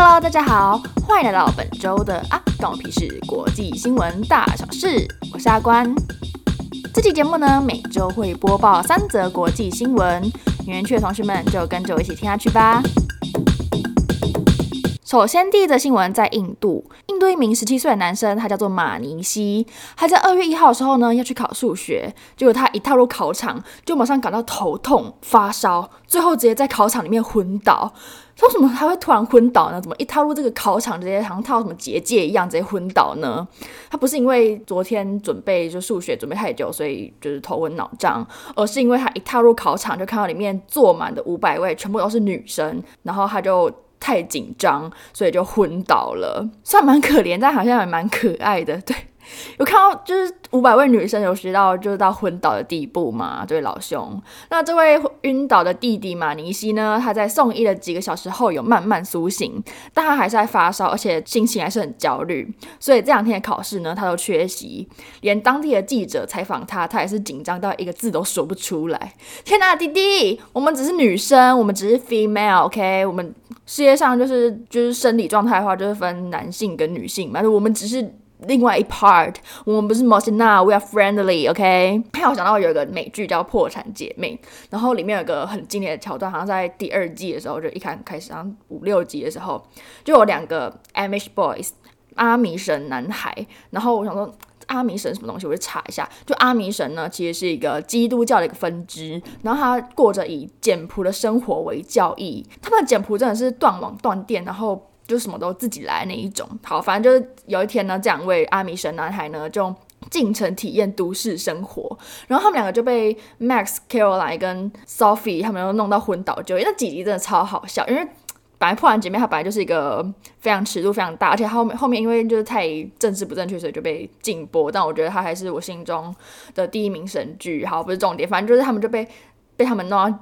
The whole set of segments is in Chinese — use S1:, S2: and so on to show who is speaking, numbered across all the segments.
S1: Hello，大家好，欢迎来到本周的啊，关我屁事国际新闻大小事，我是阿关。这期节目呢，每周会播报三则国际新闻，有兴趣的同学们就跟着我一起听下去吧。首先，第一则新闻在印度，印度一名十七岁的男生，他叫做马尼西，他在二月一号的时候呢，要去考数学，结果他一踏入考场，就马上感到头痛、发烧，最后直接在考场里面昏倒。为什么他会突然昏倒呢？怎么一踏入这个考场，直接好像踏入什么结界一样，直接昏倒呢？他不是因为昨天准备就数学准备太久，所以就是头昏脑胀，而是因为他一踏入考场，就看到里面坐满的五百位全部都是女生，然后他就。太紧张，所以就昏倒了。算蛮可怜，但好像也蛮可爱的。对，有看到就是。五百位女生有学到就是到昏倒的地步嘛？这位老兄，那这位晕倒的弟弟马尼西呢？他在送医的几个小时后有慢慢苏醒，但他还是在发烧，而且心情还是很焦虑。所以这两天的考试呢，他都缺席，连当地的记者采访他，他也是紧张到一个字都说不出来。天哪，弟弟，我们只是女生，我们只是 female，OK？我们世界上就是就是生理状态的话，就是分男性跟女性嘛，我们只是。另外一 part，我们不是 Mosinah，we are friendly，OK？、Okay? 还有想到有一个美剧叫《破产姐妹》，然后里面有个很经典的桥段，好像在第二季的时候，就一开开始，好像五六集的时候，就有两个 Amish boys，阿米神男孩。然后我想说，阿米神什么东西？我就查一下，就阿米神呢，其实是一个基督教的一个分支，然后他过着以简朴的生活为教义，他们的简朴真的是断网断电，然后。就什么都自己来那一种，好，反正就是有一天呢，这两位阿米神男孩呢就进城体验都市生活，然后他们两个就被 Max、Caroline 跟 Sophie 他们又弄到昏倒就，那几集真的超好笑，因为本来破产姐妹她本来就是一个非常尺度非常大，而且后面后面因为就是太政治不正确，所以就被禁播，但我觉得她还是我心中的第一名神剧，好，不是重点，反正就是他们就被。被他们弄到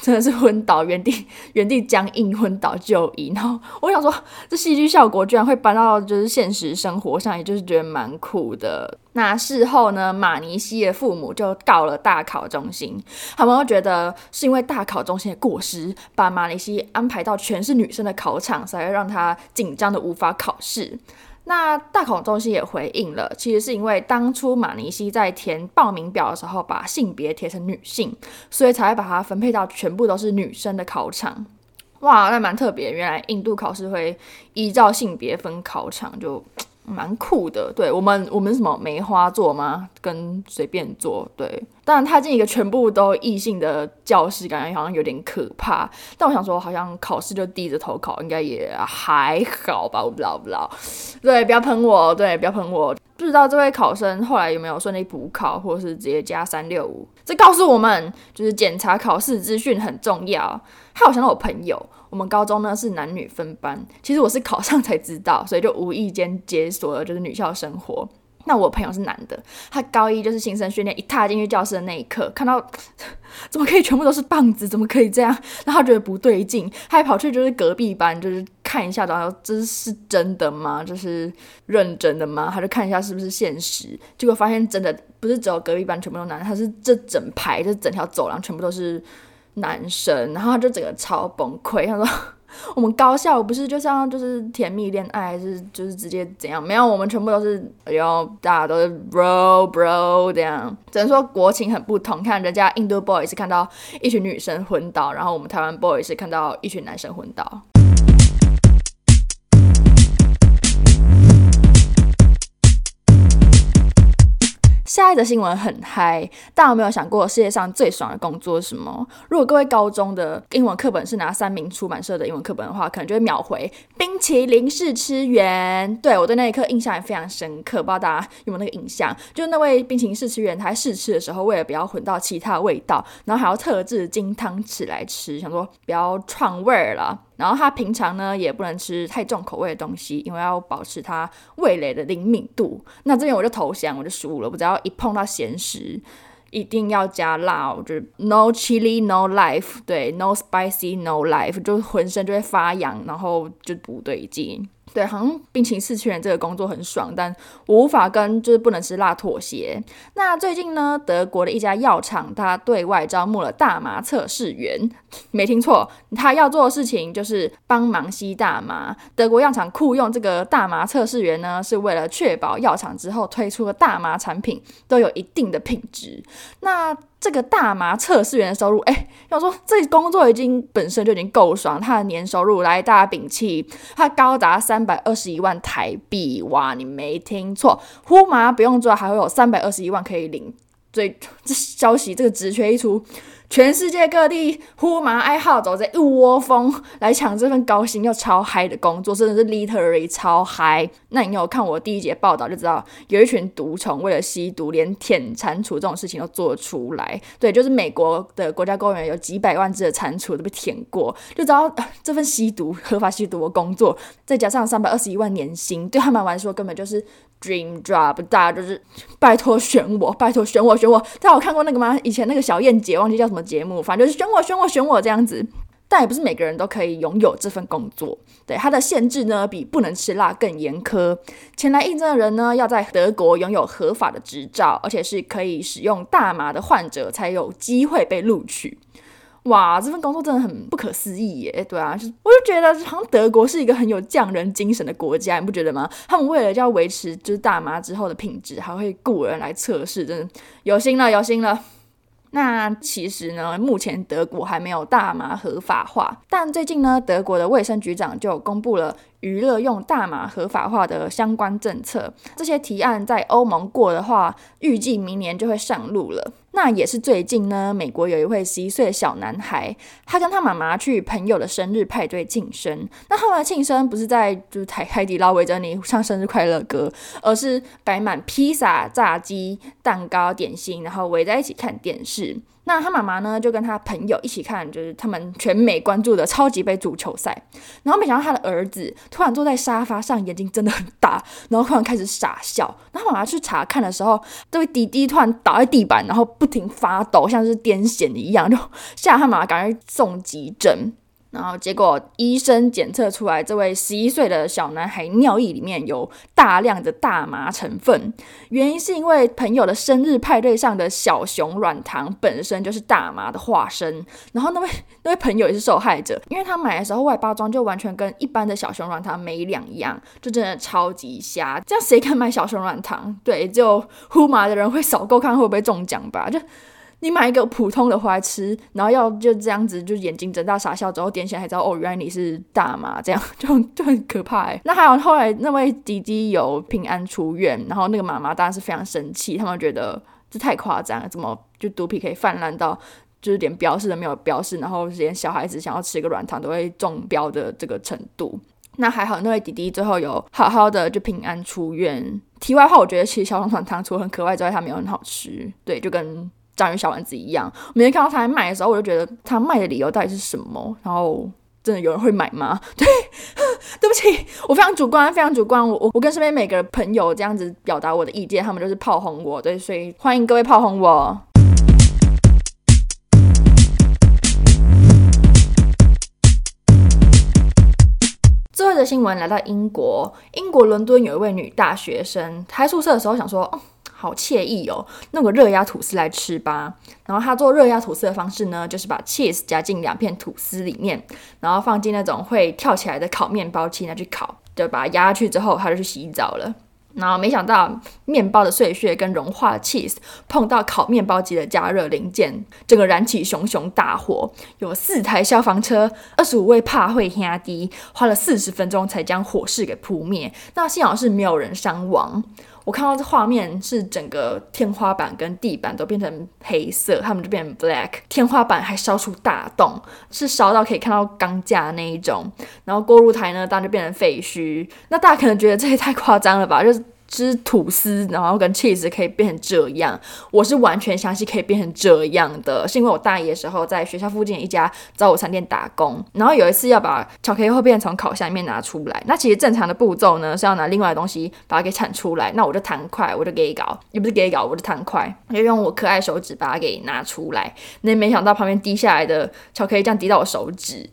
S1: 真的是昏倒，原地原地僵硬，昏倒就医。然后我想说，这戏剧效果居然会搬到就是现实生活上，也就是觉得蛮酷的。那事后呢，马尼西的父母就告了大考中心，他们都觉得是因为大考中心的过失，把马尼西安排到全是女生的考场，才会让他紧张的无法考试。那大孔中心也回应了，其实是因为当初马尼西在填报名表的时候，把性别填成女性，所以才会把它分配到全部都是女生的考场。哇，那蛮特别，原来印度考试会依照性别分考场，就。蛮酷的，对我们，我们什么梅花座吗？跟随便坐，对。当然，他进一个全部都异性的教室，感觉好像有点可怕。但我想说，好像考试就低着头考，应该也还好吧？我不知道，不知道。对，不要喷我，对，不要喷我。不知道这位考生后来有没有顺利补考，或是直接加三六五？这告诉我们，就是检查考试资讯很重要。还有想到我朋友。我们高中呢是男女分班，其实我是考上才知道，所以就无意间解锁了就是女校生活。那我朋友是男的，他高一就是新生训练，一踏进去教室的那一刻，看到 怎么可以全部都是棒子，怎么可以这样？然后他觉得不对劲，他还跑去就是隔壁班，就是看一下，然后这是真的吗？就是认真的吗？他就看一下是不是现实，结果发现真的不是只有隔壁班全部都男的，他是这整排这整条走廊全部都是。男生，然后他就整个超崩溃。他说：“ 我们高校不是就像就是甜蜜恋爱，还是就是直接怎样？没有，我们全部都是，然后，大家都是 bro bro 这样。只能说国情很不同。看人家印度 boy 是看到一群女生昏倒，然后我们台湾 boy 是看到一群男生昏倒。”下一则新闻很嗨，大家有没有想过世界上最爽的工作是什么？如果各位高中的英文课本是拿三民出版社的英文课本的话，可能就会秒回冰淇淋试吃员。对，我对那一刻印象也非常深刻，不知道大家有没有那个印象？就那位冰淇淋试吃员，他试吃的时候，为了不要混到其他味道，然后还要特制金汤匙来吃，想说不要串味儿了。然后他平常呢也不能吃太重口味的东西，因为要保持他味蕾的灵敏度。那这边我就投降，我就输了。我只要一碰到咸食，一定要加辣，我就 no chili no life，对，no spicy no life，就浑身就会发痒，然后就不对劲。对，好像冰淇淋试吃员这个工作很爽，但我无法跟就是不能吃辣妥协。那最近呢，德国的一家药厂，它对外招募了大麻测试员，没听错，他要做的事情就是帮忙吸大麻。德国药厂雇佣这个大麻测试员呢，是为了确保药厂之后推出的大麻产品都有一定的品质。那这个大麻测试员的收入，哎，要说这工作已经本身就已经够爽，他的年收入来大家摒弃，他高达三百二十一万台币，哇，你没听错，呼麻不用做，还会有三百二十一万可以领。所以 这消息，这个职缺一出。全世界各地呼麻爱好者在一窝蜂来抢这份高薪又超嗨的工作，真的是 literally 超嗨。那你有看我第一节报道就知道，有一群毒虫为了吸毒，连舔蟾蜍这种事情都做出来。对，就是美国的国家公园有几百万只的蟾蜍都被舔过，就知道 这份吸毒合法吸毒的工作，再加上三百二十一万年薪，对他们来说根本就是 dream job。大家就是拜托选我，拜托选我，选我。大家有看过那个吗？以前那个小燕姐忘记叫什么。节目，反正就是选我，选我，选我这样子，但也不是每个人都可以拥有这份工作。对，它的限制呢，比不能吃辣更严苛。前来应征的人呢，要在德国拥有合法的执照，而且是可以使用大麻的患者才有机会被录取。哇，这份工作真的很不可思议耶！对啊，就我就觉得好像德国是一个很有匠人精神的国家，你不觉得吗？他们为了要维持就是大麻之后的品质，还会雇人来测试，真的有心了，有心了。那其实呢，目前德国还没有大麻合法化，但最近呢，德国的卫生局长就公布了娱乐用大麻合法化的相关政策。这些提案在欧盟过的话，预计明年就会上路了。那也是最近呢，美国有一位十一岁的小男孩，他跟他妈妈去朋友的生日派对庆生。那他们的庆生不是在就是台海底捞围着你唱生日快乐歌，而是摆满披萨、炸鸡、蛋糕、点心，然后围在一起看电视。那他妈妈呢，就跟他朋友一起看，就是他们全美关注的超级杯足球赛。然后没想到他的儿子突然坐在沙发上，眼睛真的很大，然后突然开始傻笑。然后妈妈去查看的时候，这位弟弟突然倒在地板，然后不停发抖，像是癫痫一样，就吓他妈妈赶快送急诊。然后结果医生检测出来，这位十一岁的小男孩尿液里面有大量的大麻成分，原因是因为朋友的生日派对上的小熊软糖本身就是大麻的化身。然后那位那位朋友也是受害者，因为他买的时候外包装就完全跟一般的小熊软糖没两样，就真的超级瞎。这样谁敢买小熊软糖？对，就呼麻的人会少购看会不会中奖吧？就。你买一个普通的回来吃，然后要就这样子，就眼睛睁大傻笑之后点起来才知道哦，原来你是大麻，这样就就很可怕。那还有后来那位弟弟有平安出院，然后那个妈妈当然是非常生气，他们觉得这太夸张了，怎么就毒品可以泛滥到就是连标示都没有标示，然后连小孩子想要吃一个软糖都会中标的这个程度。那还好，那位弟弟最后有好好的就平安出院。题外话，我觉得其实小熊软糖除了很可爱之外，它没有很好吃，对，就跟。章鱼小丸子一样，每天看到他在卖的时候，我就觉得他卖的理由到底是什么？然后真的有人会买吗？对，对不起，我非常主观，非常主观。我我我跟身边每个朋友这样子表达我的意见，他们就是炮轰我，对，所以欢迎各位炮轰我。最后的新闻来到英国，英国伦敦有一位女大学生，她在宿舍的时候想说，哦。好惬意哦，弄个热压吐司来吃吧。然后他做热压吐司的方式呢，就是把 cheese 夹进两片吐司里面，然后放进那种会跳起来的烤面包机，拿去烤。就把它压下去之后，他就去洗澡了。然后没想到面包的碎屑跟融化的 cheese 碰到烤面包机的加热零件，整个燃起熊熊大火。有四台消防车、二十五位怕会兄弟，花了四十分钟才将火势给扑灭。那幸好是没有人伤亡。我看到这画面是整个天花板跟地板都变成黑色，他们就变成 black，天花板还烧出大洞，是烧到可以看到钢架那一种。然后锅炉台呢，当然就变成废墟。那大家可能觉得这也太夸张了吧？就是。吃吐司，然后跟 cheese 可以变成这样，我是完全相信可以变成这样的，是因为我大一的时候在学校附近一家早午餐店打工，然后有一次要把巧克力厚片从烤箱里面拿出来，那其实正常的步骤呢是要拿另外的东西把它给铲出来，那我就弹快，我就给搞，也不是给搞，我就弹快，就用我可爱手指把它给拿出来，那没想到旁边滴下来的巧克力酱滴到我手指，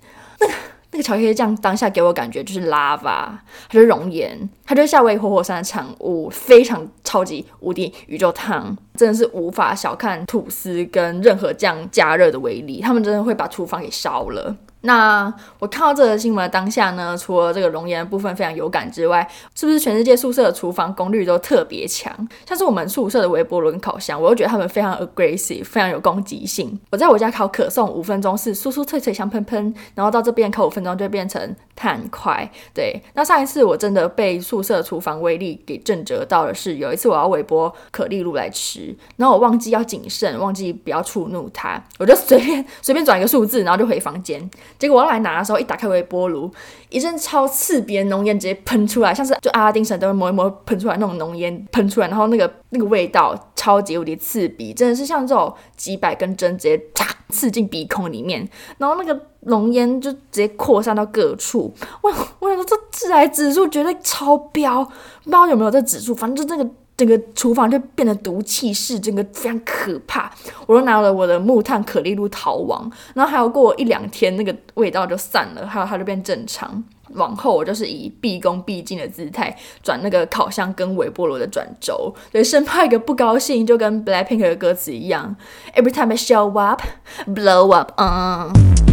S1: 那个。巧克力酱当下给我感觉就是 lava，它是熔岩，它就是夏威夷活火山的产物，非常超级无敌宇宙烫，真的是无法小看吐司跟任何酱加热的威力，他们真的会把厨房给烧了。那我看到这个新闻的当下呢，除了这个熔岩的部分非常有感之外，是不是全世界宿舍的厨房功率都特别强？像是我们宿舍的微波炉跟烤箱，我又觉得他们非常 aggressive，非常有攻击性。我在我家烤可颂五分钟是酥酥脆脆香喷喷，然后到这边烤五分钟就变成碳块。对，那上一次我真的被宿舍厨房威力给震折到的是，有一次我要微波可丽露来吃，然后我忘记要谨慎，忘记不要触怒它，我就随便随便转一个数字，然后就回房间。结果我要来拿的时候，一打开微波炉，一阵超刺鼻的浓烟直接喷出来，像是就阿拉丁神灯磨一磨喷出来那种浓烟喷出来，然后那个那个味道超级无敌刺鼻，真的是像这种几百根针直接嚓刺进鼻孔里面，然后那个浓烟就直接扩散到各处。我我想说这致癌指数绝对超标，不知道有没有这指数，反正就那个。整个厨房就变得毒气室，整个非常可怕。我都拿了我的木炭可丽露逃亡，然后还有过一两天，那个味道就散了，还有它就变正常。往后我就是以毕恭毕敬的姿态转那个烤箱跟微波炉的转轴，对，生怕一个不高兴，就跟 Blackpink 的歌词一样，Every time I show up, blow up，嗯。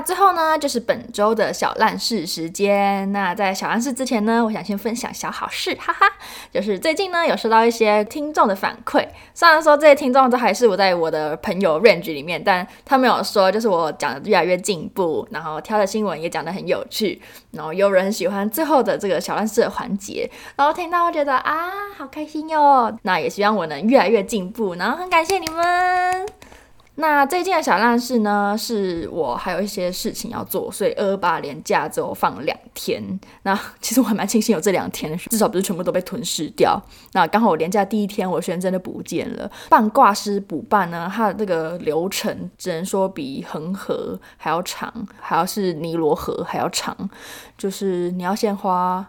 S1: 最后呢，就是本周的小烂事时间。那在小烂事之前呢，我想先分享小好事，哈哈，就是最近呢有收到一些听众的反馈。虽然说这些听众都还是我在我的朋友 range 里面，但他们有说，就是我讲的越来越进步，然后挑的新闻也讲得很有趣，然后有人喜欢最后的这个小烂事的环节，然后听到我觉得啊，好开心哟。那也希望我能越来越进步，然后很感谢你们。那这件的小烂事呢，是我还有一些事情要做，所以二二八连假之后放两天。那 其实我还蛮庆幸有这两天，至少不是全部都被吞噬掉。那刚好我连假第一天，我学生真的不见了。办挂失补办呢，它的这个流程只能说比恒河还要长，还要是尼罗河还要长，就是你要先花。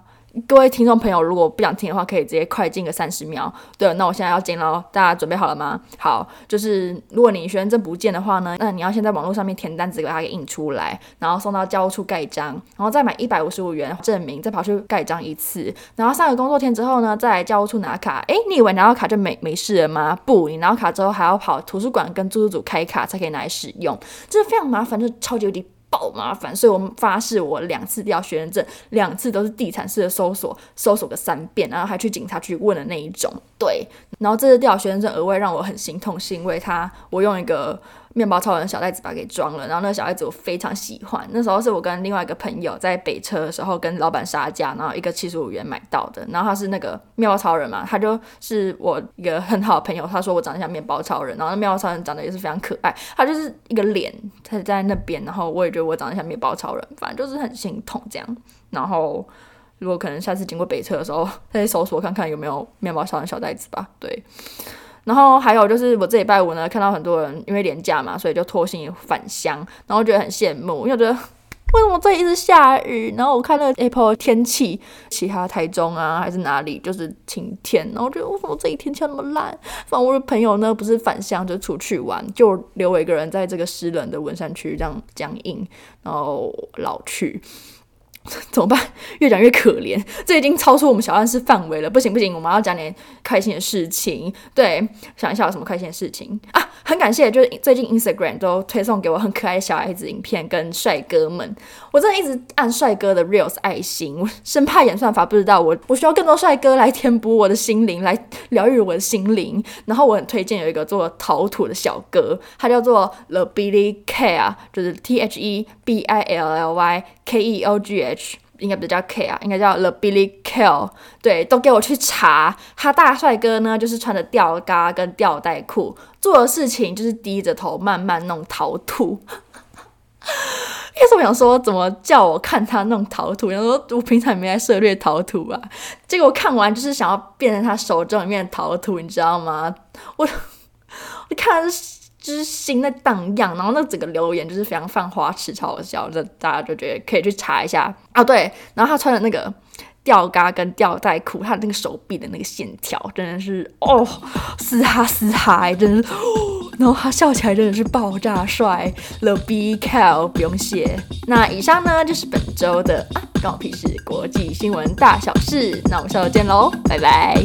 S1: 各位听众朋友，如果不想听的话，可以直接快进个三十秒。对，那我现在要进喽，大家准备好了吗？好，就是如果你学生证不见的话呢，那你要先在网络上面填单子，给他给印出来，然后送到教务处盖章，然后再买一百五十五元证明，再跑去盖章一次，然后上个工作天之后呢，再来教务处拿卡。诶，你以为拿到卡就没没事了吗？不，你拿到卡之后还要跑图书馆跟住宿组开卡才可以拿来使用，这是非常麻烦，就超级无敌。爆麻烦，所以我们发誓，我两次要学生证，两次都是地毯式的搜索，搜索个三遍，然后还去警察局问的那一种。对，然后这次掉学生证额外让我很心痛，是因为他我用一个。面包超人小袋子把它给装了，然后那个小袋子我非常喜欢。那时候是我跟另外一个朋友在北车的时候跟老板杀价，然后一个七十五元买到的。然后他是那个面包超人嘛，他就是我一个很好的朋友。他说我长得像面包超人，然后那面包超人长得也是非常可爱。他就是一个脸，他在那边，然后我也觉得我长得像面包超人，反正就是很心痛这样。然后如果可能下次经过北侧的时候，再搜索看看有没有面包小人小袋子吧。对。然后还有就是我这礼拜五呢，看到很多人因为连假嘛，所以就拖行李返乡，然后觉得很羡慕，因为我觉得为什么这一直下雨？然后我看那个 Apple 天气，其他台中啊还是哪里就是晴天，然后我觉得为什么这一天气那么烂？反正我的朋友呢不是返乡就出去玩，就留我一个人在这个湿冷的文山区这样僵硬，然后老去。怎么办？越讲越可怜，这已经超出我们小暗示范围了。不行不行，我们要讲点开心的事情。对，想一下有什么开心的事情啊？很感谢，就是最近 Instagram 都推送给我很可爱的小孩子影片跟帅哥们。我真的一直按帅哥的 Reels 爱心，我生怕演算法不知道我，我需要更多帅哥来填补我的心灵，来疗愈我的心灵。然后我很推荐有一个做陶土的小哥，他叫做 The Billy Care，就是 T H E B I L L Y K E O G H。应该不叫 K 啊，应该叫 The Billy Kill。对，都给我去查。他大帅哥呢，就是穿着吊嘎跟吊带裤，做的事情就是低着头慢慢弄陶土。一开始我想说，怎么叫我看他弄陶土？然后说我平常也没在涉猎陶土啊。结果看完就是想要变成他手中里面的陶土，你知道吗？我 我看。之心在荡漾，然后那整个留言就是非常犯花痴，超好笑，这大家就觉得可以去查一下啊。对，然后他穿的那个吊嘎跟吊带裤，他的那个手臂的那个线条真的是哦，嘶哈嘶哈，真的是。然后他笑起来真的是爆炸帅，The B Cow 不用谢。那以上呢就是本周的啊，关我屁事国际新闻大小事。那我们下周见喽，拜拜。